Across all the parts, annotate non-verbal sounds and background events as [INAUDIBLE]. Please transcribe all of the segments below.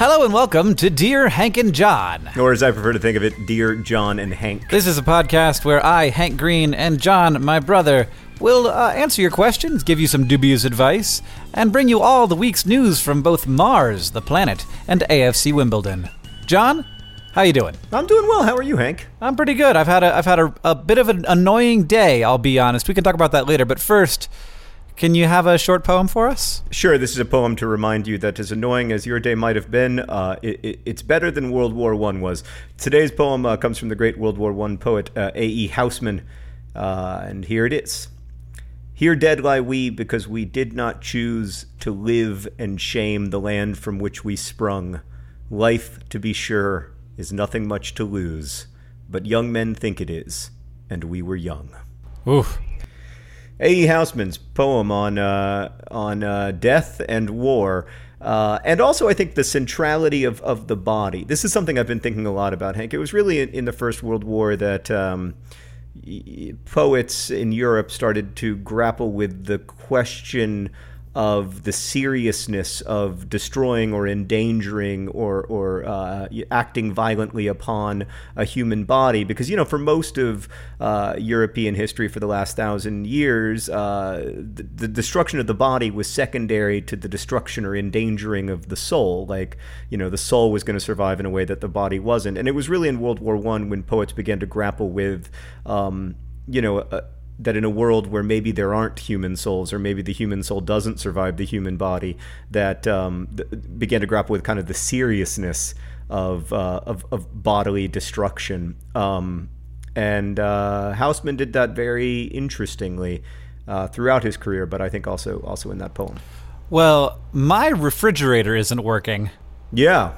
Hello and welcome to Dear Hank and John. Or as I prefer to think of it, Dear John and Hank. This is a podcast where I, Hank Green, and John, my brother, will uh, answer your questions, give you some dubious advice, and bring you all the week's news from both Mars, the planet, and AFC Wimbledon. John, how you doing? I'm doing well. How are you, Hank? I'm pretty good. I've had a I've had a, a bit of an annoying day. I'll be honest. We can talk about that later. But first, can you have a short poem for us? Sure, this is a poem to remind you that as annoying as your day might have been, uh, it, it, it's better than World War One was. Today's poem uh, comes from the great World War One poet uh, A.E. Housman, uh, and here it is. Here dead lie we because we did not choose to live and shame the land from which we sprung. Life, to be sure, is nothing much to lose, but young men think it is, and we were young. Oof. A.E. Housman's poem on uh, on uh, death and war, uh, and also I think the centrality of, of the body. This is something I've been thinking a lot about, Hank. It was really in, in the First World War that um, poets in Europe started to grapple with the question of the seriousness of destroying or endangering or or uh, acting violently upon a human body. Because you know for most of uh, European history for the last thousand years uh, the, the, destruction of the body was secondary to the destruction or endangering of the soul. Like you know the soul was going to survive in a way that the body wasn't. And it was really in World War One when poets began to grapple with um, you know that in a world where maybe there aren't human souls, or maybe the human soul doesn't survive the human body, that um, th- began to grapple with kind of the seriousness of uh, of, of, bodily destruction. Um, and uh, Housman did that very interestingly uh, throughout his career, but I think also also in that poem. Well, my refrigerator isn't working. Yeah,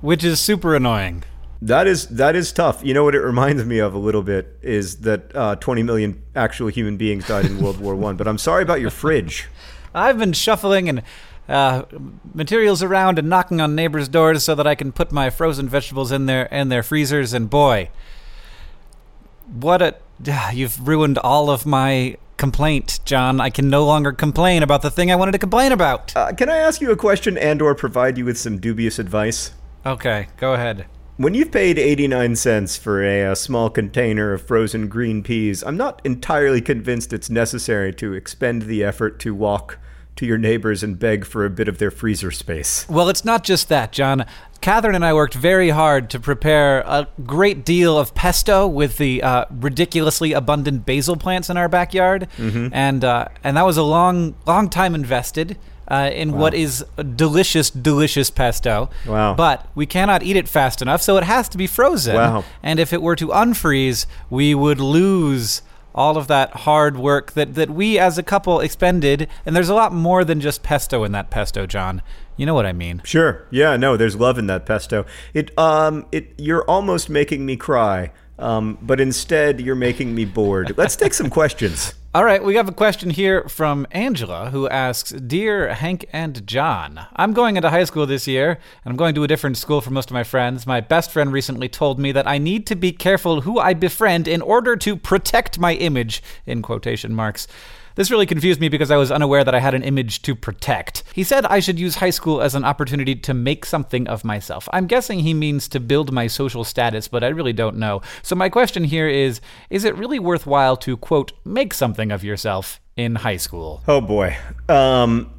which is super annoying. That is that is tough. You know what it reminds me of a little bit is that uh, 20 million actual human beings died in World War One. But I'm sorry about your fridge. [LAUGHS] I've been shuffling and uh, materials around and knocking on neighbors' doors so that I can put my frozen vegetables in their in their freezers. And boy, what a [SIGHS] you've ruined all of my complaint, John. I can no longer complain about the thing I wanted to complain about. Uh, can I ask you a question and/or provide you with some dubious advice? Okay, go ahead. When you've paid 89 cents for a, a, small container of frozen green peas, I'm not entirely convinced it's necessary to expend the effort to walk to your neighbors and beg for a bit of their freezer space. Well, it's not just that, John. Catherine and I worked very hard to prepare a great deal of pesto with the uh, ridiculously abundant basil plants in our backyard, mm-hmm. and uh, and that was a long, long time invested uh, in wow. what is delicious, delicious pesto. Wow. But we cannot eat it fast enough, so it has to be frozen. Wow. And if it were to unfreeze, we would lose all of that hard work that, that we as a couple expended. And there's a lot more than just pesto in that pesto, John. You know what I mean. Sure. Yeah, no, there's love in that pesto. It um it you're almost making me cry. Um, but instead you're making me bored. Let's take some [LAUGHS] questions. All right, we have a question here from Angela who asks Dear Hank and John, I'm going into high school this year and I'm going to a different school from most of my friends. My best friend recently told me that I need to be careful who I befriend in order to protect my image, in quotation marks. This really confused me because I was unaware that I had an image to protect. He said I should use high school as an opportunity to make something of myself. I'm guessing he means to build my social status, but I really don't know. So my question here is Is it really worthwhile to, quote, make something of yourself in high school? Oh boy. Um,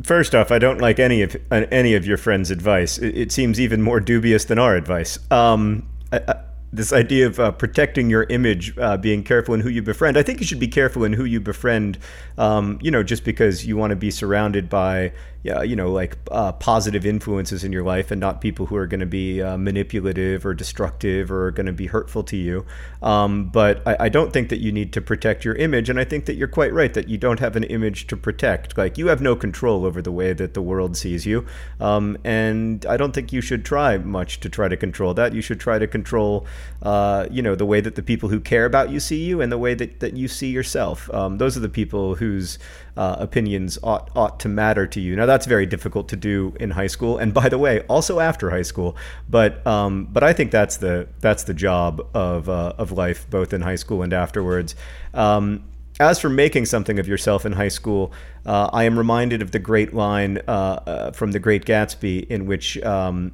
first off, I don't like any of uh, any of your friends' advice. It, it seems even more dubious than our advice. Um, I, this idea of uh, protecting your image, uh, being careful in who you befriend. I think you should be careful in who you befriend. Um, you know, just because you want to be surrounded by yeah, you know, like uh, positive influences in your life and not people who are going to be uh, manipulative or destructive or going to be hurtful to you. Um, but I, I, don't think that you need to protect your image. And I think that you're quite right that you don't have an image to protect. Like you have no control over the way that the world sees you. Um, and I don't think you should try much to try to control that. You should try to control, uh, you know, the way that the people who care about you see you and the way that, that you see yourself. Um, those are the people whose uh, opinions ought ought to matter to you. Now that's very difficult to do in high school, and by the way, also after high school. But um, but I think that's the that's the job of uh, of life, both in high school and afterwards. Um, as for making something of yourself in high school, uh, I am reminded of the great line uh, uh, from The Great Gatsby, in which um,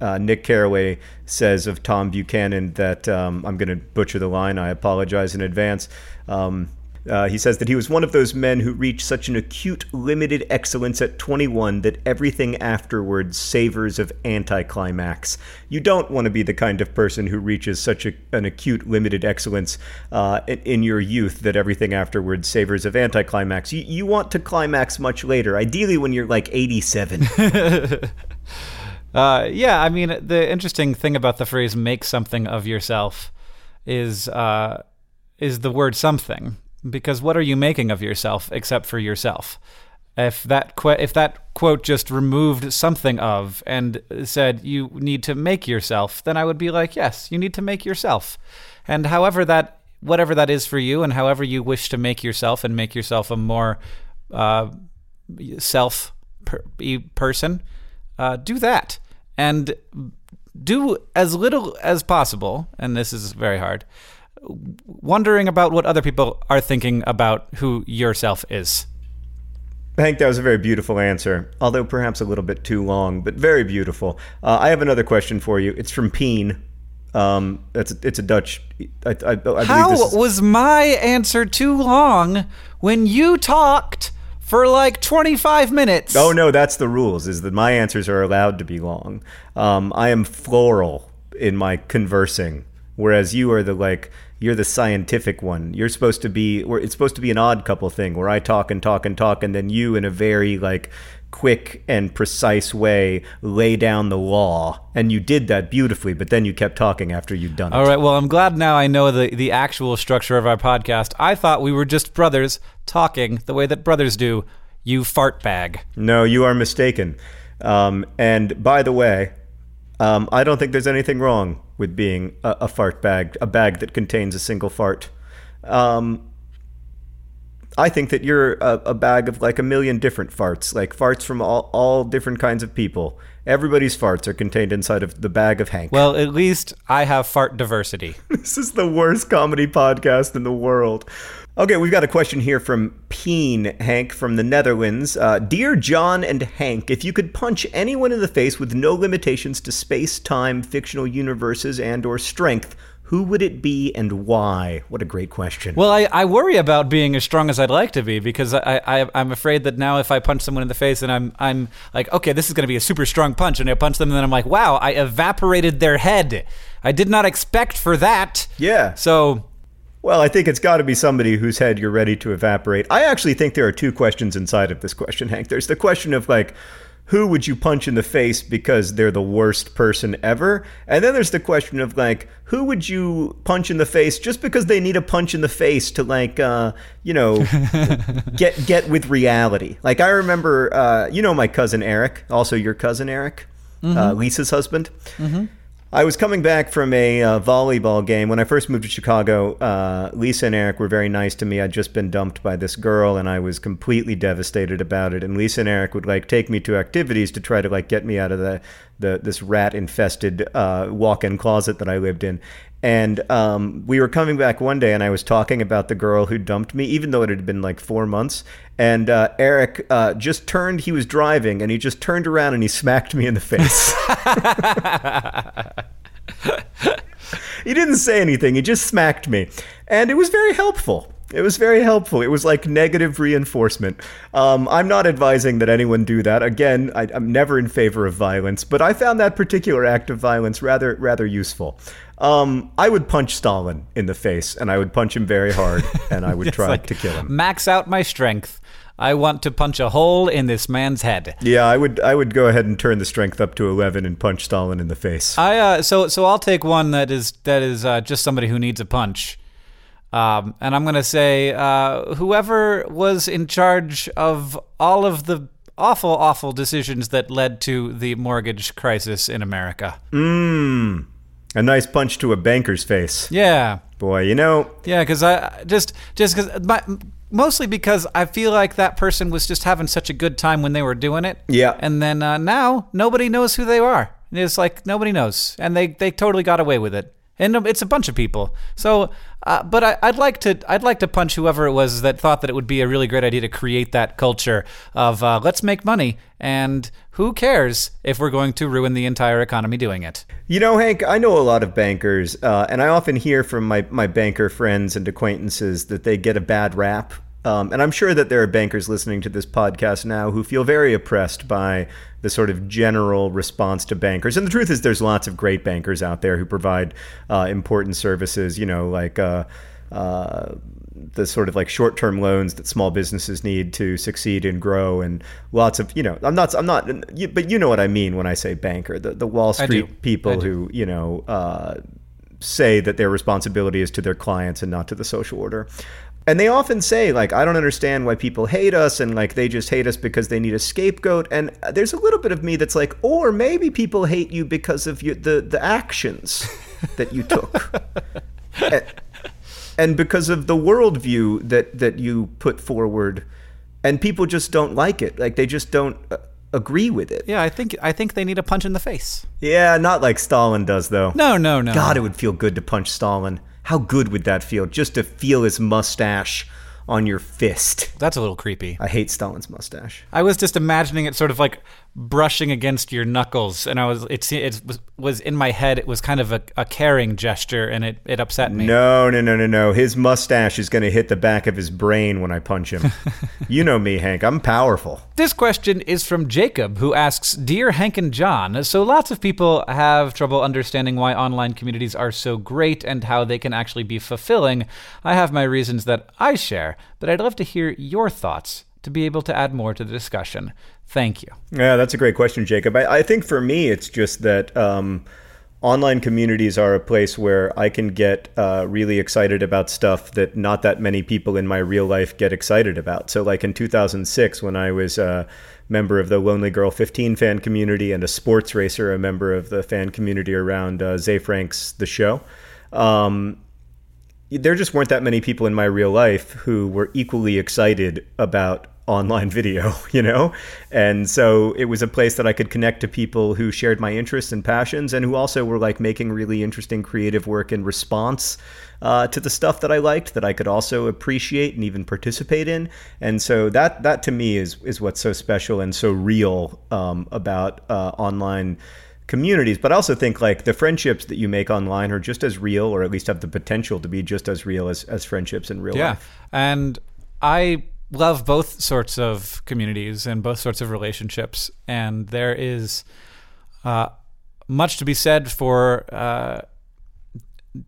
uh, Nick Carraway says of Tom Buchanan that um, I'm going to butcher the line. I apologize in advance. Um, uh, he says that he was one of those men who reached such an acute, limited excellence at 21 that everything afterwards savors of anticlimax. You don't want to be the kind of person who reaches such a, an acute, limited excellence uh, in, in, your youth that everything afterwards savors of anticlimax. You, you want to climax much later, ideally when you're like 87. [LAUGHS] uh, yeah, I mean, the interesting thing about the phrase "make something of yourself" is uh, is the word "something." Because what are you making of yourself except for yourself? If that qu- if that quote just removed something of and said you need to make yourself, then I would be like, yes, you need to make yourself. And however that whatever that is for you, and however you wish to make yourself and make yourself a more uh, self per- person, uh, do that and do as little as possible. And this is very hard wondering about what other people are thinking about who yourself is. Hank, that was a very beautiful answer, although perhaps a little bit too long, but very beautiful. Uh, I have another question for you. It's from Peen. Um, it's it's a Dutch. I, I, I How is... was my answer too long when you talked for like 25 minutes? Oh no, that's the rules. Is that my answers are allowed to be long. Um, I am floral in my conversing, whereas you are the like you're the scientific one. You're supposed to be it's supposed to be an odd couple thing where I talk and talk and talk and then you in a very like quick and precise way lay down the law and you did that beautifully but then you kept talking after you'd done it. All right, well I'm glad now I know the the actual structure of our podcast. I thought we were just brothers talking the way that brothers do. You fart bag. No, you are mistaken. Um, and by the way, um, I don't think there's anything wrong with being a, a, fart bag, a bag that contains a single fart. Um, I think that you're a, a, bag of like a million different farts, like farts from all, all different kinds of people. Everybody's farts are contained inside of the bag of Hank. Well, at least I have fart diversity. [LAUGHS] this is the worst comedy podcast in the world. Okay, we've got a question here from Peen Hank from the Netherlands. Uh, Dear John and Hank, if you could punch anyone in the face with no limitations to space, time, fictional universes, and/or strength, who would it be and why? What a great question. Well, I, I worry about being as strong as I'd like to be because I, I I'm afraid that now if I punch someone in the face and I'm I'm like okay this is going to be a super strong punch and I punch them and then I'm like wow I evaporated their head. I did not expect for that. Yeah. So well, I think it's got to be somebody whose head you're ready to evaporate. I actually think there are two questions inside of this question, Hank. There's the question of like, who would you punch in the face because they're the worst person ever? And then there's the question of like, who would you punch in the face just because they need a punch in the face to like, uh, you know, [LAUGHS] get get with reality? Like I remember, uh, you know, my cousin Eric, also your cousin Eric, uh, Lisa's husband. I was coming back from a uh, volleyball game. When I first moved to Chicago, uh, Lisa and Eric were very nice to me. I'd just been dumped by this girl, and I was completely devastated about it. And Lisa and Eric would like take me to activities to try to like get me out of the, the this rat infested uh, walk-in closet that I lived in. And um, we were coming back one day, and I was talking about the girl who dumped me, even though it had been like four months. And uh, Eric uh, just turned. He was driving, and he just turned around and he smacked me in the face. [LAUGHS] he didn't say anything. He just smacked me, and it was very helpful. It was very helpful. It was like negative reinforcement. Um, I'm not advising that anyone do that. Again, I, I'm never in favor of violence, but I found that particular act of violence rather rather useful. Um, I would punch Stalin in the face, and I would punch him very hard, and I [LAUGHS] would try like, to kill him. Max out my strength. I want to punch a hole in this man's head. Yeah, I would. I would go ahead and turn the strength up to eleven and punch Stalin in the face. I uh, so so I'll take one that is that is uh, just somebody who needs a punch. Um, and I'm gonna say uh, whoever was in charge of all of the awful, awful decisions that led to the mortgage crisis in America. Mmm. A nice punch to a banker's face. Yeah, Boy, you know, yeah, because I just just because my mostly because I feel like that person was just having such a good time when they were doing it. Yeah. and then uh, now nobody knows who they are. It's like nobody knows, and they they totally got away with it. And um, it's a bunch of people. So, uh, but I, I'd like to I'd like to punch whoever it was that thought that it would be a really great idea to create that culture of uh, let's make money and who cares if we're going to ruin the entire economy doing it. You know, Hank, I know a lot of bankers, uh, and I often hear from my, my banker friends and acquaintances that they get a bad rap. Um, and I'm sure that there are bankers listening to this podcast now who feel very oppressed by the sort of general response to bankers. And the truth is, there's lots of great bankers out there who provide uh, important services, you know, like. Uh, uh, the sort of like short-term loans that small businesses need to succeed and grow, and lots of you know, I'm not, I'm not, but you know what I mean when I say banker, the the Wall Street people who you know uh, say that their responsibility is to their clients and not to the social order. And they often say, like, I don't understand why people hate us, and like they just hate us because they need a scapegoat. And there's a little bit of me that's like, or maybe people hate you because of the the actions that you took, [LAUGHS] and, and because of the worldview that that you put forward, and people just don't like it. Like they just don't uh, agree with it. Yeah, I think I think they need a punch in the face. Yeah, not like Stalin does, though. No, no, no. God, it would feel good to punch Stalin. How good would that feel? Just to feel his mustache on your fist. That's a little creepy. I hate Stalin's mustache. I was just imagining it sort of like brushing against your knuckles, and I was it it was, was in my head. It was kind of a, a caring gesture, and it, it upset me. No, no, no, no, no. His mustache is going to hit the back of his brain when I punch him. [LAUGHS] you know me, Hank. I'm powerful. This question is from Jacob, who asks Dear Hank and John, so lots of people have trouble understanding why online communities are so great and how they can actually be fulfilling. I have my reasons that I share, but I'd love to hear your thoughts to be able to add more to the discussion. Thank you. Yeah, that's a great question, Jacob. I, I think for me, it's just that um, online communities are a place where I can get uh, really excited about stuff that not that many people in my real life get excited about. So, like in 2006, when I was a member of the lonelygirl15 fan community and a sports racer, a member of the fan community around uh, Ze Frank's The Show. Um, there just weren't that many people in my real life who were equally excited about online video, [LAUGHS] you know? And so it was a place that I could connect to people who shared my interests and passions and who also were like making really interesting creative work in response uh, to the stuff that I liked that I could also appreciate and even participate in. And so that that to me is is what's so special and so real um, about uh, online communities. But I also think like the friendships that you make online are just as real, or at least have the potential to be just as real as, as friendships in real life. Yeah. life. And I love both sorts of communities and both sorts of relationships. And there is uh, much to be said for uh,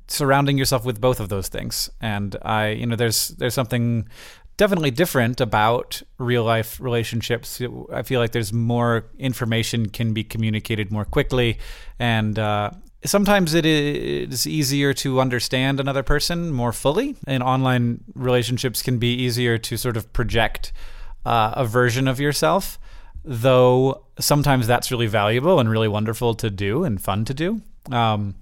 surrounding yourself with both of those things. And I, you know, there's there's something definitely different about real life relationships. I feel like there's more information can be communicated more quickly, and uh, sometimes it is easier to understand another person more fully. And online relationships can be easier to sort of project uh, a version of yourself, though sometimes that's really valuable and really wonderful to do and fun to do. Um,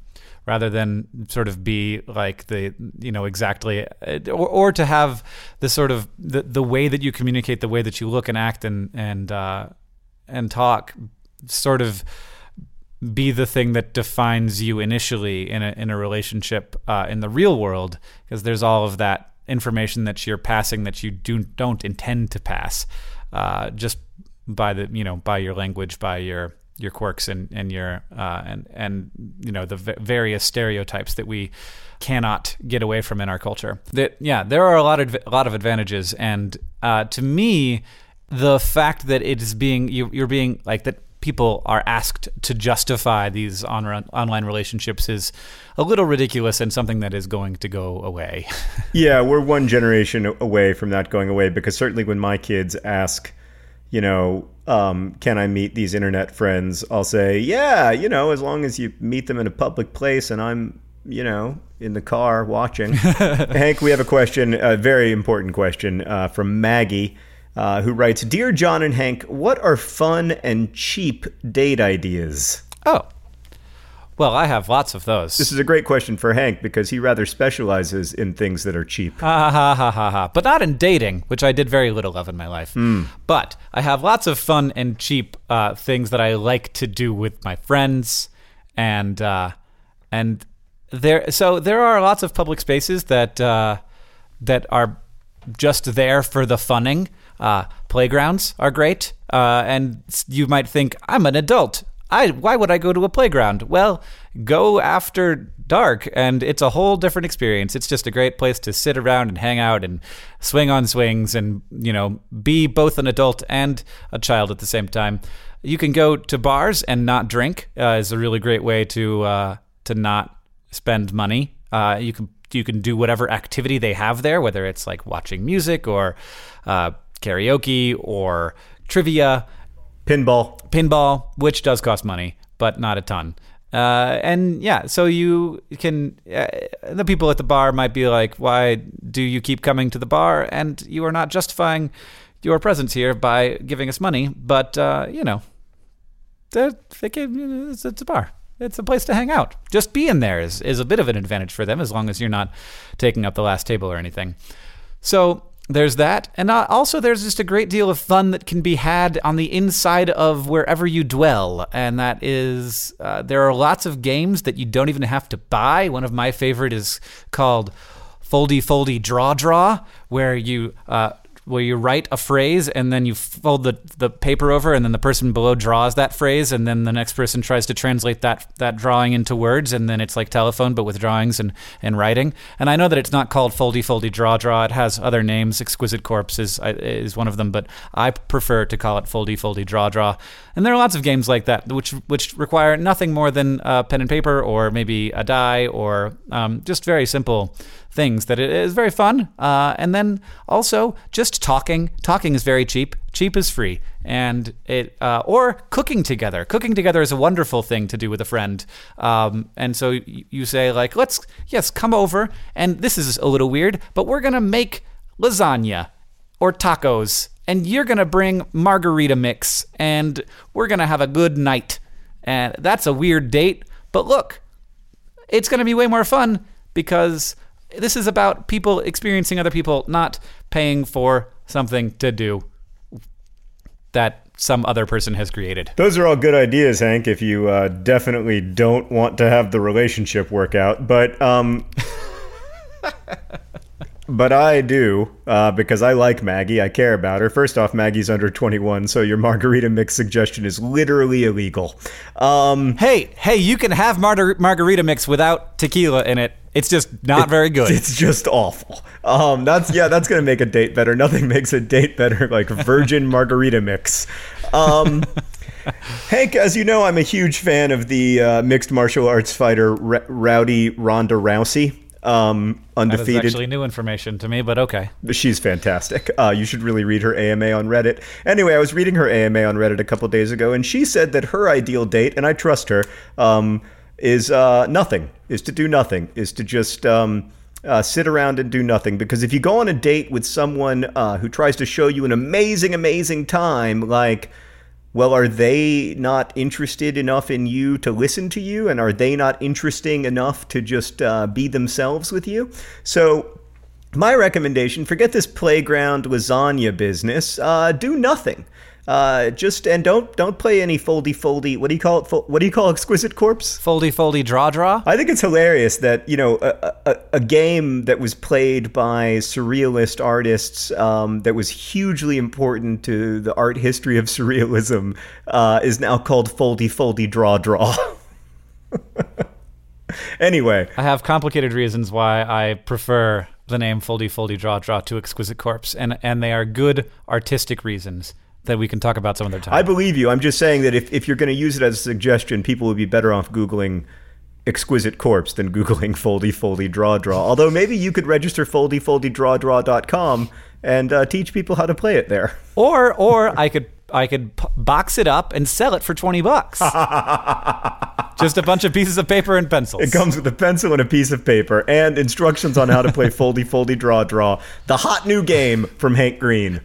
rather than sort of be like the you know exactly or, or to have the sort of the, the way that you communicate the way that you look and act and and uh, and talk sort of be the thing that defines you initially in a in a relationship uh, in the real world because there's all of that information that you're passing that you do don't intend to pass uh, just by the you know by your language by your your quirks and and your uh, and and you know the v- various stereotypes that we cannot get away from in our culture. That yeah, there are a lot of a lot of advantages, and uh, to me, the fact that it is being you, you're being like that people are asked to justify these on, online relationships is a little ridiculous and something that is going to go away. [LAUGHS] yeah, we're one generation away from that going away because certainly when my kids ask you know, um, can I meet these internet friends? I'll say, yeah, you know, as long as you meet them in a public place and I'm, you know, in the car watching. [LAUGHS] Hank, we have a question, a very important question uh, from Maggie, uh, who writes Dear John and Hank, what are fun and cheap date ideas? Oh, well, I have lots of those. This is a great question for Hank because he rather specializes in things that are cheap. Ha ha ha ha ha. But not in dating, which I did very little of in my life. Mm. But I have lots of fun and cheap uh, things that I like to do with my friends, and uh, and there. So there are lots of public spaces that uh, that are just there for the funning. Uh, playgrounds are great, uh, and you might think I'm an adult. I why would I go to a playground? Well, go after dark and it's a whole different experience. It's just a great place to sit around and hang out and swing on swings and, you know, be both an adult and a child at the same time. You can go to bars and not drink uh, is a really great way to uh, to not spend money. Uh, you can you can do whatever activity they have there, whether it's like watching music or uh, karaoke or trivia. Pinball. Pinball, which does cost money, but not a ton. Uh, and yeah, so you can. Uh, the people at the bar might be like, "Why do you keep coming to the bar?" And you are not justifying your presence here by giving us money, but uh, you know, it's, it's a bar. It's a place to hang out. Just being there is, is a bit of an advantage for them as long as you're not taking up the last table or anything. So there's that. And uh, also, there's just a great deal of fun that can be had on the inside of wherever you dwell. And that is, uh, there are lots of games that you don't even have to buy. One of my favorite is called Foldy Foldy Draw Draw, where you uh, where you write a phrase and then you fold the, the paper over and then the person below draws that phrase and then the next person tries to translate that that drawing into words and then it's like telephone but with drawings and, and writing. And I know that it's not called foldy foldy draw draw. It has other names. Exquisite Corpse is is one of them, but I prefer to call it foldy foldy draw draw. And there are lots of games like that which which require nothing more than a pen and paper or maybe a die or um, just very simple things that it is very fun. Uh, and then also just talking. Talking is very cheap. Cheap is free. And it uh, or cooking together. Cooking together is a wonderful thing to do with a friend. Um, and so you say like, let's yes, come over. And this is a little weird, but we're gonna make lasagna or tacos, and you're gonna bring margarita mix, and we're gonna have a good night. And that's a weird date, but look, it's gonna be way more fun because this is about people experiencing other people, not paying for something to do that some other person has created. Those are all good ideas, Hank, if you uh, definitely don't want to have the relationship work out. But um, [LAUGHS] But I do, uh, because I like Maggie. I care about her. First off, Maggie's under 21, so your margarita mix suggestion is literally illegal. Um, hey, hey, you can have mar- margarita mix without tequila in it. It's just not it, very good. It's just awful. Um, that's yeah, that's gonna make a date better. Nothing [LAUGHS] makes a date better like virgin [LAUGHS] margarita mix. Um, Hank, as you know, I'm a huge fan of the uh, mixed martial arts fighter R- Rowdy Ronda Rousey. Um, That is undefeated. actually new information to me, but okay. She's fantastic. Uh, you should really read her AMA on Reddit. Anyway, I was reading her AMA on Reddit a couple days ago, and she said that her ideal date, and I trust her, um, is uh, nothing, is to do nothing, is to just um, uh, sit around and do nothing. Because if you go on a date with someone uh, who tries to show you an amazing, amazing time, like, well, are they not interested enough in you to listen to you? And are they not interesting enough to just uh, be themselves with you? So, my recommendation forget this playground lasagna business. Uh, do nothing. Uh, just and don't don't play any foldy foldy. What do you call it? Fo- what do you call exquisite corpse? Foldy, foldy, draw, draw. I think it's hilarious that you know a, a, a game that was played by surrealist artists um, that was hugely important to the art history of surrealism uh, is now called Foldy Foldy Draw Draw. [LAUGHS] anyway, I have complicated reasons why I prefer the name Foldy, foldy, draw, draw to Exquisite Corpse, and and they are good artistic reasons that we can talk about some other time. I believe you. I'm just saying that if, if you're going to use it as a suggestion, people would be better off Googling exquisite corpse than Googling [LAUGHS] foldy foldy draw draw. Although maybe you could register foldy foldy draw draw.com and uh, teach people how to play it there. [LAUGHS] or or I could I could p- box it up and sell it for twenty bucks. [LAUGHS] Just a bunch of pieces of paper and pencils. It comes with a pencil and a piece of paper and instructions on how to play foldy foldy draw draw, the hot new game from Hank Green.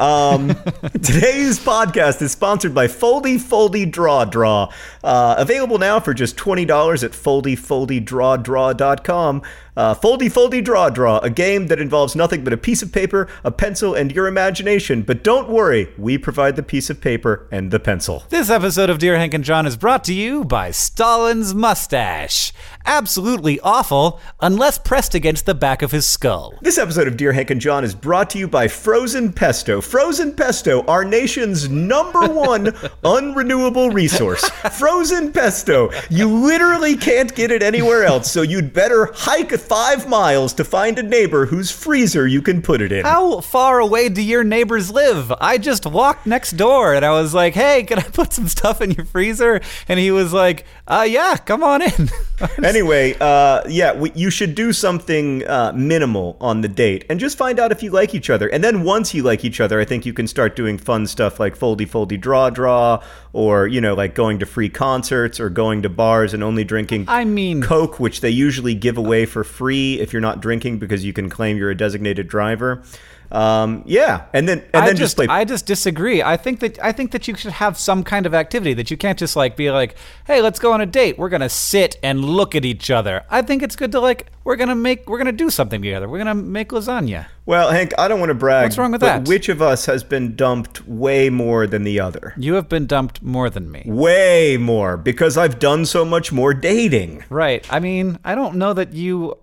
Um, [LAUGHS] today's podcast is sponsored by Foldy Foldy Draw Draw. Uh, available now for just $20 at foldyfoldydrawdraw.com. Uh, Foldy Foldy Draw Draw, a game that involves nothing but a piece of paper, a pencil, and your imagination. But don't worry, we provide the piece of paper and the pencil. This episode of Dear Hank and John is brought to you by Stalin's mustache. Absolutely awful, unless pressed against the back of his skull. This episode of Dear Hank and John is brought to you by Frozen Pesto. Frozen Pesto, our nation's number [LAUGHS] one unrenewable resource. Frozen Pesto. You literally can't get it anywhere else, so you'd better hike five miles to find a neighbor whose freezer you can put it in. How far away do your neighbors live? I just walked next door and I was like, hey, can I put some stuff in your freezer? And he was like, uh, yeah, come on in. [LAUGHS] Anyway, uh, yeah, we, you should do something uh, minimal on the date and just find out if you like each other. And then once you like each other, I think you can start doing fun stuff like foldy foldy draw draw, or you know, like going to free concerts or going to bars and only drinking. I mean- Coke, which they usually give away for free if you're not drinking because you can claim you're a designated driver. Um, yeah, and then and I then just, just. I just disagree. I think that I think that you should have some kind of activity that you can't just like be like, "Hey, let's go on a date. We're going to sit and look at each other." I think it's good to like we're to make we're to do something together. We're going to make lasagna. well, Hank, I don't want to brag. What's wrong with that? Which of us has been dumped way more than the other? You have been dumped more than me. Way more because I've done so much more dating. Right. I mean, I don't know that you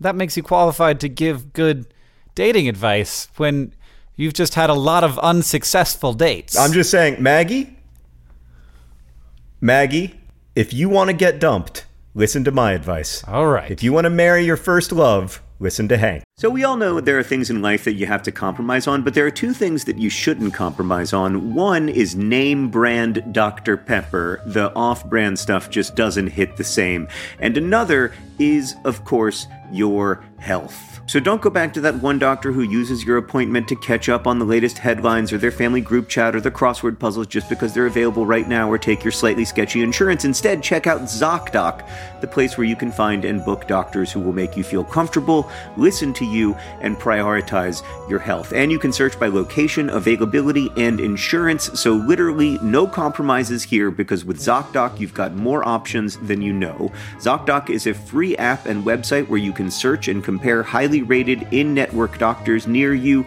that makes you qualified to give good dating advice when you've just had a lot of unsuccessful dates. I'm just saying, Maggie, Maggie, if you want to get dumped, listen to my advice. All right. If you want to marry your first love, listen to Hank. So, we all know there are things in life that you have to compromise on, but there are two things that you shouldn't compromise on. One is name brand Dr. Pepper. The off brand stuff just doesn't hit the same. And another is, of course, your health. So don't go back to that one doctor who uses your appointment to catch up on the latest headlines or their family group chat or the crossword puzzles just because they're available right now or take your slightly sketchy insurance. Instead, check out ZocDoc, the place where you can find and book doctors who will make you feel comfortable, listen to you, and prioritize your health. And you can search by location, availability, and insurance. So literally no compromises here because with ZocDoc, you've got more options than you know. ZocDoc is a free app and website where you can search and compare highly rated in network doctors near you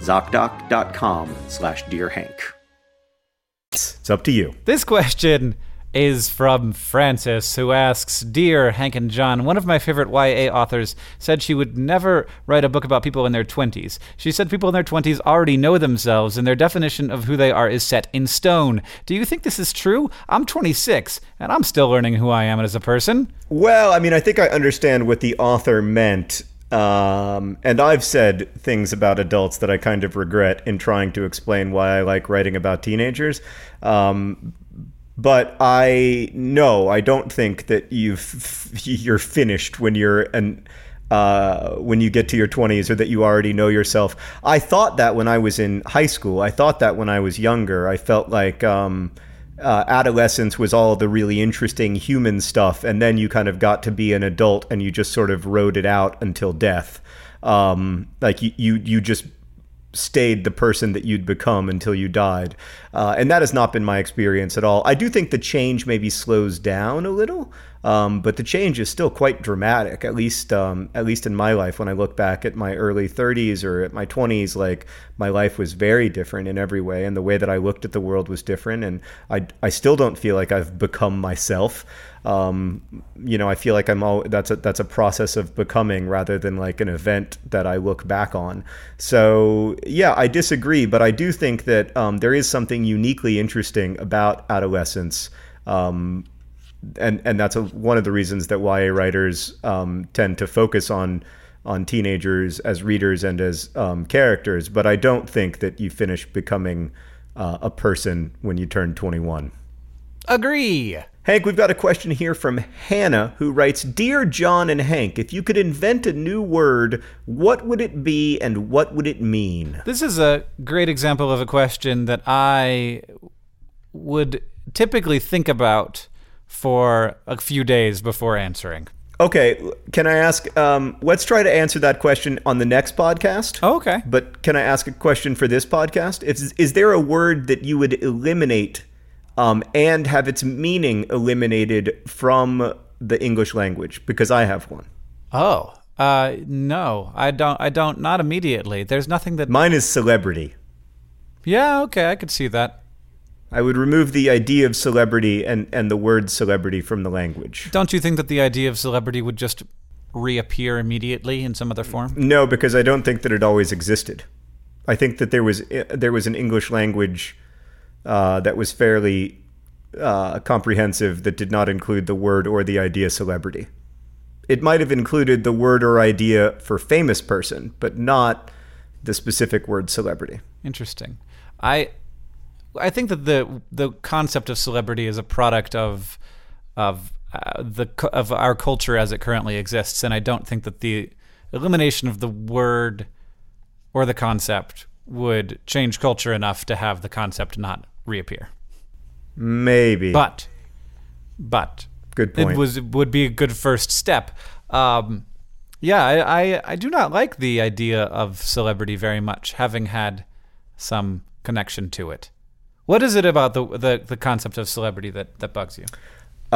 ZocDoc.com slash Dear Hank. It's up to you. this question is from Francis, who asks Dear Hank and John, one of my favorite YA authors said she would never write a book about people in their 20s. She said people in their 20s already know themselves, and their definition of who they are is set in stone. Do you think this is true? I'm 26, and I'm still learning who I am as a person. Well, I mean, I think I understand what the author meant. Um, and I've said things about adults that I kind of regret in trying to explain why I like writing about teenagers. Um, but I no, I don't think that you've [LAUGHS] you're finished when you're an uh, when you get to your 20s or that you already know yourself. I thought that when I was in high school. I thought that when I was younger. I felt like um, uh, adolescence was all the really interesting human stuff, and then you kind of got to be an adult and you just sort of rode it out until death. Um, like you, you, you just stayed the person that you'd become until you died. Uh, and that has not been my experience at all. I do think the change maybe slows down a little, um, but the change is still quite dramatic. At least, um, at least in my life, when I look back at my early 30s or at my 20s, like my life was very different in every way, and the way that I looked at the world was different. And I, I still don't feel like I've become myself um, you know, I feel like I'm all that's a that's a process of becoming rather than like an event that I look back on. So yeah, I disagree, but I do think that um, there is something uniquely interesting about adolescence. Um, and and that's a, one of the reasons that YA writers um, tend to focus on on teenagers as readers and as um, characters. But I don't think that you finish becoming uh, a person when you turn 21. Agree. Hank, we've got a question here from Hannah who writes Dear John and Hank, if you could invent a new word, what would it be and what would it mean? This is a great example of a question that I would typically think about for a few days before answering. Okay, can I ask? Um, let's try to answer that question on the next podcast. Oh, okay. But can I ask a question for this podcast? Is, is there a word that you would eliminate um, and have its meaning eliminated from the English language because I have one. Oh, uh, no, I don't. I don't. Not immediately. There's nothing that. Mine is celebrity. Yeah, okay, I could see that. I would remove the idea of celebrity and, and the word celebrity from the language. Don't you think that the idea of celebrity would just reappear immediately in some other form? No, because I don't think that it always existed. I think that there was there was an English language uh, that was fairly uh, comprehensive that did not include the word or the idea celebrity. It might have included the word or idea for famous person, but not the specific word celebrity. Interesting. I I think that the the concept of celebrity is a product of of uh, the of our culture as it currently exists, and I don't think that the elimination of the word or the concept would change culture enough to have the concept not reappear. Maybe. But, but good point. It was would be a good first step. Um, yeah, I, I, I do not like the idea of celebrity very much, having had some connection to it. What is it about the the, the concept of celebrity that, that bugs you?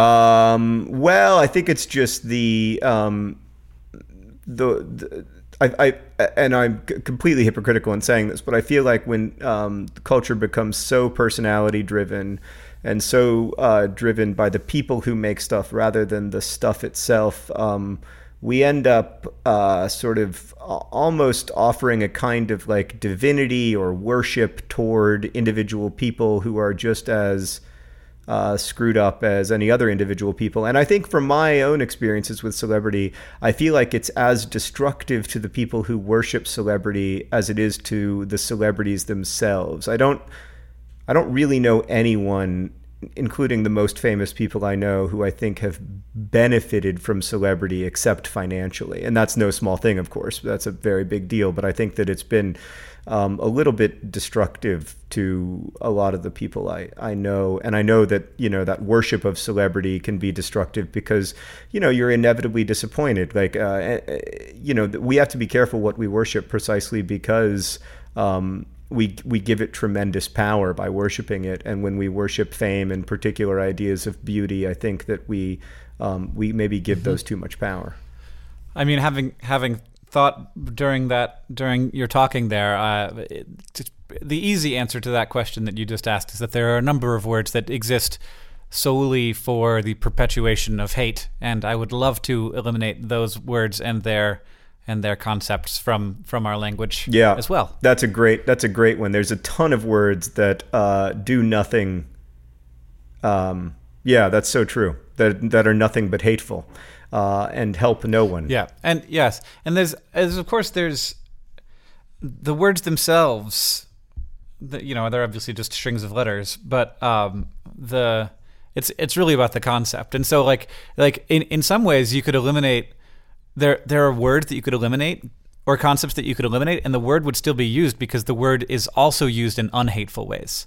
Um, well, I think it's just the um, the, the I, I, and I'm completely hypocritical in saying this, but I feel like when um, culture becomes so personality driven and so uh, driven by the people who make stuff rather than the stuff itself, um, we end up uh, sort of almost offering a kind of like divinity or worship toward individual people who are just as uh, screwed up as any other individual people. And I think from my own experiences with celebrity, I feel like it's as destructive to the people who worship celebrity as it is to the celebrities themselves. I don't I don't really know anyone including the most famous people I know who I think have benefited from celebrity except financially. And that's no small thing, of course. That's a very big deal, but I think that it's been um, a little bit destructive to a lot of the people I, I know. And I know that, you know, that worship of celebrity can be destructive because, you know, you're inevitably disappointed. Like, uh, eh, eh, you know, we have to be careful what we worship precisely because um, we, we give it tremendous power by worshiping it. And when we worship fame and particular ideas of beauty, I think that we, um, we maybe give mm-hmm. those too much power. I mean, having having thought during that during your talking there, uh, it, the easy answer to that question that you just asked is that there are a number of words that exist solely for the perpetuation of hate, and I would love to eliminate those words and their and their concepts from from our language Yeah, as well. That's a great. That's a great one. There's a ton of words that uh, do nothing. Um, yeah, that's so true. That that are nothing but hateful, uh, and help no one. Yeah, and yes, and there's as of course there's the words themselves. The, you know, they're obviously just strings of letters, but um, the it's it's really about the concept. And so, like like in in some ways, you could eliminate there there are words that you could eliminate or concepts that you could eliminate, and the word would still be used because the word is also used in unhateful ways.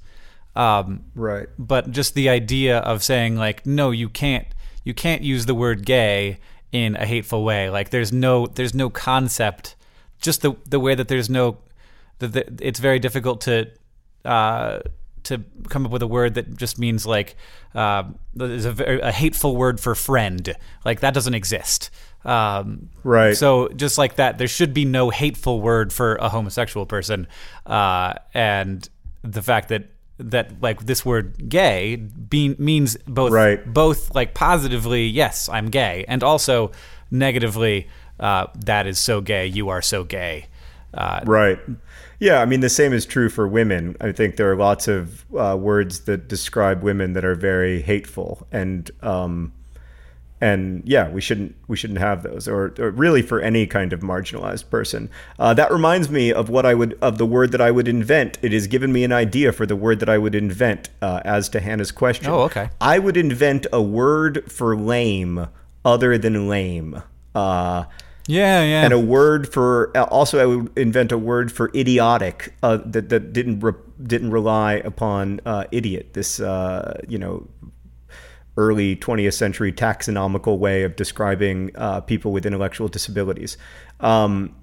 Um, Right. but just the idea of saying like no you can't you can't use the word gay in a hateful way. Like there's no there's no concept just the the way that there's no that the, it's very difficult to uh to come up with a word that just means like uh, is a, very, a hateful word for friend. Like that doesn't exist. Um, Right. so just like that, there should be no hateful word for a homosexual person, uh, and the fact that that like this word "gay" be, means both Right. both like positively, yes, I'm gay, and also negatively, uh, that is so gay. You are so gay. Uh, Right. Yeah, I mean the same is true for women. I think there are lots of uh, words that describe women that are very hateful, and um, and yeah, we shouldn't we shouldn't have those, or, or really for any kind of marginalized person. Uh, that reminds me of what I would of the word that I would invent. It has given me an idea for the word that I would invent uh, as to Hannah's question. Oh, okay. I would invent a word for lame other than lame. Uh, yeah, yeah. and a word for also I would invent a word for idiotic uh, that that didn't re, didn't rely upon uh, idiot this uh, you know early 20th century taxonomical way of describing uh, people with intellectual disabilities. Um,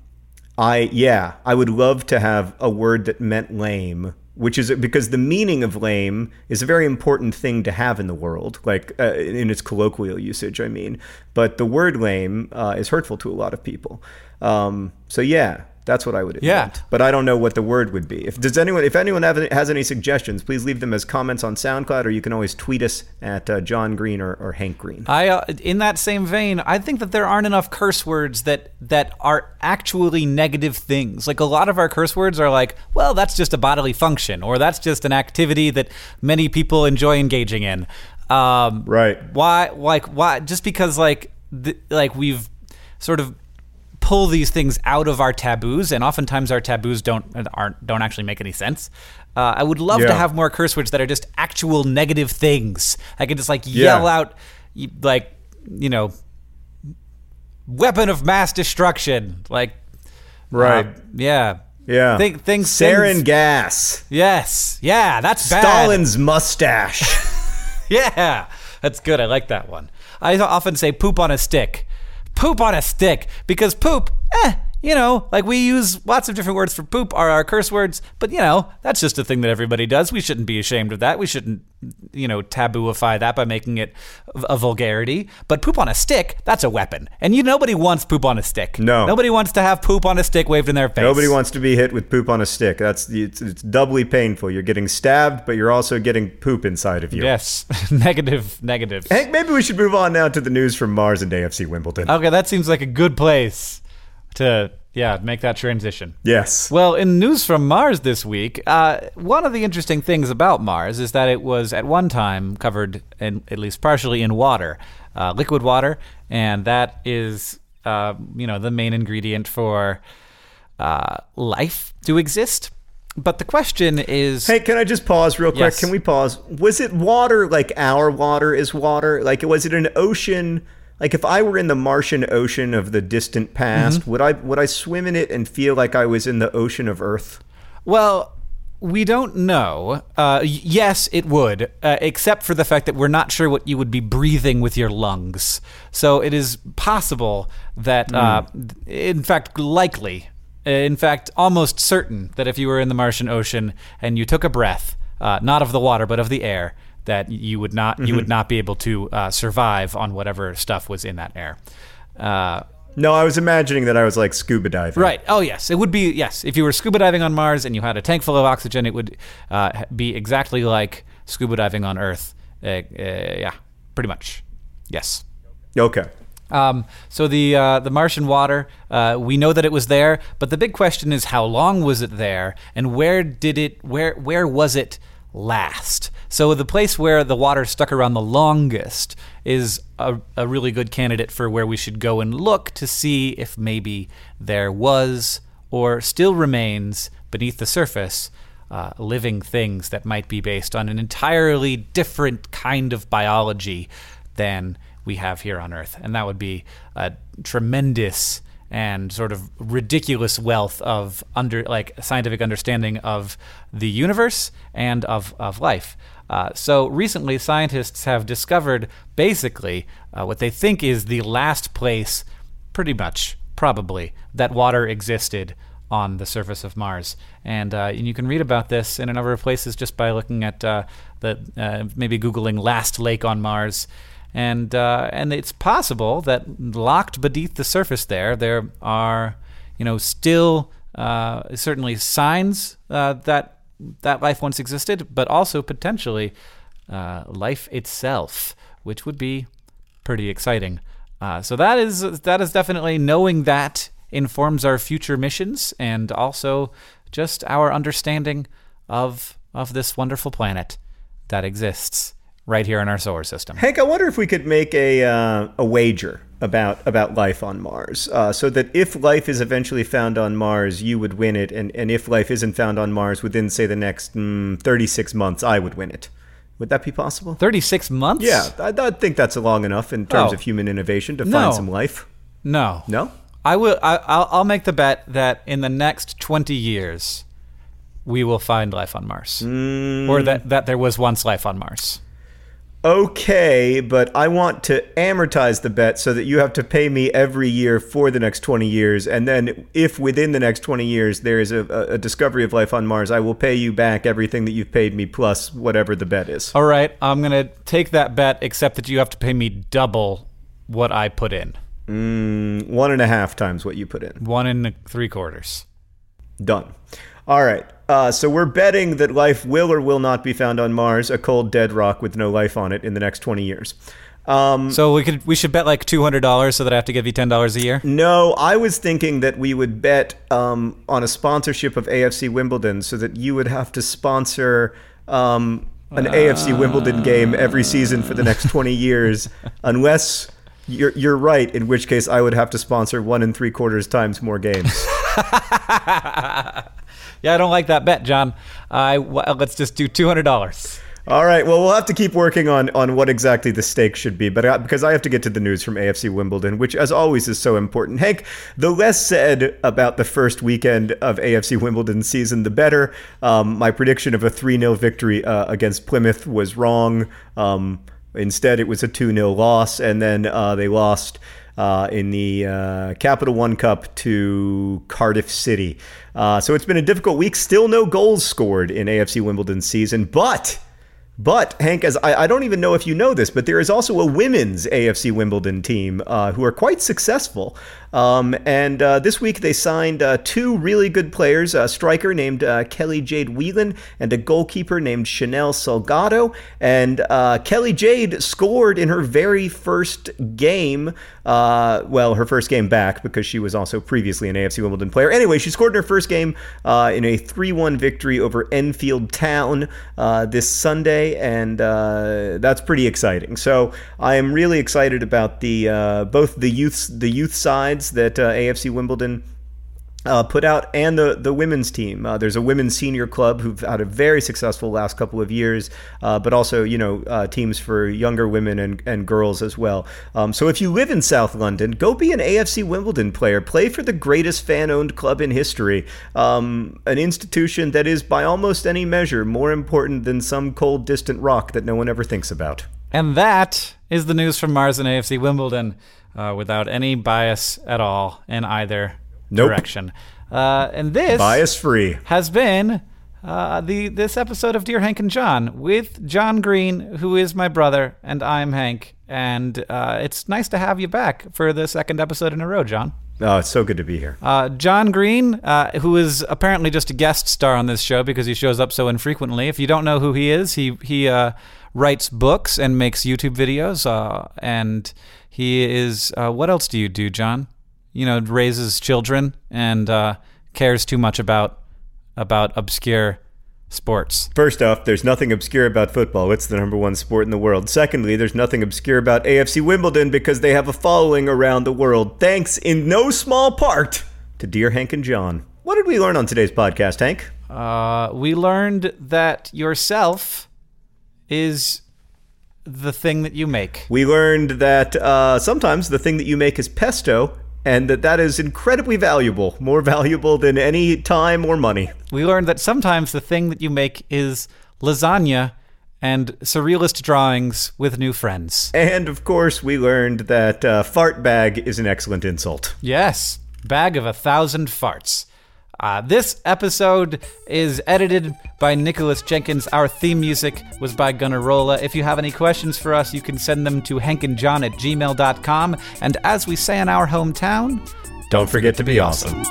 I yeah, I would love to have a word that meant lame, which is because the meaning of lame is a very important thing to have in the world, like uh, in its colloquial usage. I mean, but the word lame uh, is hurtful to a lot of people. Um, so yeah, that's what I would invent. Yeah. But I don't know what the word would be. If does anyone, if anyone have, has any suggestions, please leave them as comments on SoundCloud, or you can always tweet us at uh, John Green or, or Hank Green. I, uh, in that same vein, I think that there aren't enough curse words that that are actually negative things. Like a lot of our curse words are like, well, that's just a bodily function, or that's just an activity that many people enjoy engaging in. Um, Right. Why? Like why? Just because like th- like we've sort of pull these things out of our taboos, and oftentimes our taboos don't aren't don't actually make any sense. Uh, I would love to have more curse words that are just actual negative things. I could just like Yeah. yell out, like you know, weapon of mass destruction, like Right. uh, yeah, yeah. Think, things, Sarin things- gas. Yes, yeah, that's bad. Stalin's mustache. [LAUGHS] Yeah, that's good. I like that one. I often say poop on a stick. Poop on a stick because poop, eh, you know, like we use lots of different words for poop are our curse words, but you know, that's just a thing that everybody does. We shouldn't be ashamed of that. We shouldn't, you know, tabooify that by making it a vulgarity. But poop on a stick, that's a weapon. And you nobody wants poop on a stick. No. Nobody wants to have poop on a stick waved in their face. Nobody wants to be hit with poop on a stick. That's it's, it's doubly painful. You're getting stabbed, but you're also getting poop inside of you. Yes. [LAUGHS] negative, negative. Hank, maybe we should move on now to the news from Mars and AFC Wimbledon. Okay, that seems like a good place to yeah make that transition. yes. Well, in news from Mars this week, uh, one of the interesting things about Mars is that it was at one time covered, in, at least partially, in water, uh, liquid water, and that is, uh, you know, the main ingredient for uh, life to exist. But the question is, Hey, can I just pause real quick? Yes. Can we pause? Was it water like our water is water? Like, was it an ocean? Like, if I were in the Martian ocean of the distant past, Mm-hmm. would I would I swim in it and feel like I was in the ocean of Earth? Well, we don't know. Uh, yes, it would, uh, except for the fact that we're not sure what you would be breathing with your lungs. So it is possible that, uh, in fact, likely, in fact, almost certain that if you were in the Martian Ocean and you took a breath, uh, not of the water but of the air, that you would not you would not be able to uh, survive on whatever stuff was in that air. Uh, No, I was imagining that I was like scuba diving. Right. Oh, yes. It would be, yes. If you were scuba diving on Mars and you had a tank full of oxygen, it would uh, be exactly like scuba diving on Earth. Uh, uh, yeah, pretty much. Yes. Okay. Um, so the uh, the Martian water, uh, we know that it was there, but the big question is how long was it there, and where did it where where was it last? So the place where the water stuck around the longest is a, a really good candidate for where we should go and look to see if maybe there was or still remains beneath the surface uh, living things that might be based on an entirely different kind of biology than we have here on Earth. And that would be a tremendous and sort of ridiculous wealth of under like scientific understanding of the universe and of, of life. Uh, so recently, scientists have discovered basically uh, what they think is the last place, pretty much, probably, that water existed on the surface of Mars. And, uh, and you can read about this in a number of places just by looking at uh, the uh, maybe googling "last lake on Mars." And uh, and it's possible that locked beneath the surface there, there are, you know, still certainly signs that that life once existed, but also potentially uh, life itself, which would be pretty exciting. Uh, so that is that is definitely knowing that informs our future missions and also just our understanding of of this wonderful planet that exists right here in our solar system. Hank, I wonder if we could make a uh, a wager about about life on Mars, uh, so that if life is eventually found on Mars, you would win it, and and if life isn't found on Mars within say the next mm, thirty six months, I would win it. Would that be possible? Thirty six months? Yeah, I, I, think that's long enough in terms Oh. of human innovation to No. find some life. No. No. I will. I, I'll, I'll make the bet that in the next twenty years, we will find life on Mars, or that that there was once life on Mars. Okay, but I want to amortize the bet so that you have to pay me every year for the next 20 years. And then, if within the next 20 years there is a, a discovery of life on Mars, I will pay you back everything that you've paid me plus whatever the bet is. All right, I'm gonna take that bet, except that you have to pay me double what I put in, Mm, one and a half times what you put in. one and three quarters. Done. All right. Uh, so we're betting that life will or will not be found on Mars, a cold dead rock with no life on it, in the next 20 years. Um, So we could we should bet like two hundred dollars so that I have to give you ten dollars a year. No, I was thinking that we would bet um, on a sponsorship of AFC Wimbledon so that you would have to sponsor um, an AFC Wimbledon game every season for the next 20 [LAUGHS] years, unless you're, you're right, in which case I would have to sponsor one and three quarters times more games. [LAUGHS] Yeah, I don't like that bet, John. I let's just do two hundred dollars. All right. Well, we'll have to keep working on on what exactly the stakes should be, but I, because I have to get to the news from AFC Wimbledon, which, as always, is so important. Hank, the less said about the first weekend of AFC Wimbledon season, the better. Um, my prediction of a three 0 victory uh, against Plymouth was wrong. Um, instead, it was a two 0 loss, and then uh, they lost uh, in the uh, Capital One Cup to Cardiff City. Uh, so it's been a difficult week. Still no goals scored in AFC Wimbledon season, but. But Hank, as I, I don't even know if you know this, but there is also a women's AFC Wimbledon team uh, who are quite successful. Um, and uh, this week they signed uh, two really good players: a striker named uh, Kelly Jade Whelan and a goalkeeper named Chanel Salgado. And uh, Kelly Jade scored in her very first game. Uh, well, her first game back because she was also previously an AFC Wimbledon player. Anyway, she scored in her first game uh, in a 3-1 victory over Enfield Town this Sunday, and that's pretty exciting. So I am really excited about the both the youth the youth sides that uh, AFC Wimbledon uh, put out and the the women's team. Uh, there's a women's senior club who've had a very successful last couple of years, uh, but also you know uh, teams for younger women and, and girls as well. Um, so if you live in South London, go be an AFC Wimbledon player. Play for the greatest fan-owned club in history, um, an institution that is by almost any measure more important than some cold distant rock that no one ever thinks about. And that is the news from Mars and AFC Wimbledon, uh, without any bias at all in either Nope. direction. Uh, and this Bias free. has been uh, the this episode of Dear Hank and John with John Green, who is my brother, and I'm Hank. And uh, it's nice to have you back for the second episode in a row, John. Oh, it's so good to be here. Uh, John Green, uh, who is apparently just a guest star on this show because he shows up so infrequently. If you don't know who he is, he he uh, writes books and makes YouTube videos. Uh, and he is. Uh, what else do you do, John? You know, raises children and uh, cares too much about about obscure sports. First off, there's nothing obscure about football. It's the number one sport in the world. Secondly, there's nothing obscure about AFC Wimbledon because they have a following around the world, thanks in no small part to dear Hank and John. What did we learn on today's podcast, Hank? Uh, we learned that yourself is the thing that you make. We learned that uh, sometimes the thing that you make is pesto, and that that is incredibly valuable, more valuable than any time or money. We learned that sometimes the thing that you make is lasagna and surrealist drawings with new friends. And of course, we learned that uh, fart bag is an excellent insult. Yes, bag of a thousand farts. Uh, this episode is edited by Nicholas Jenkins. Our theme music was by Gunnarolla. If you have any questions for us, you can send them to hankandjohn at gmail.com. And as we say in our hometown, Don't forget to be awesome.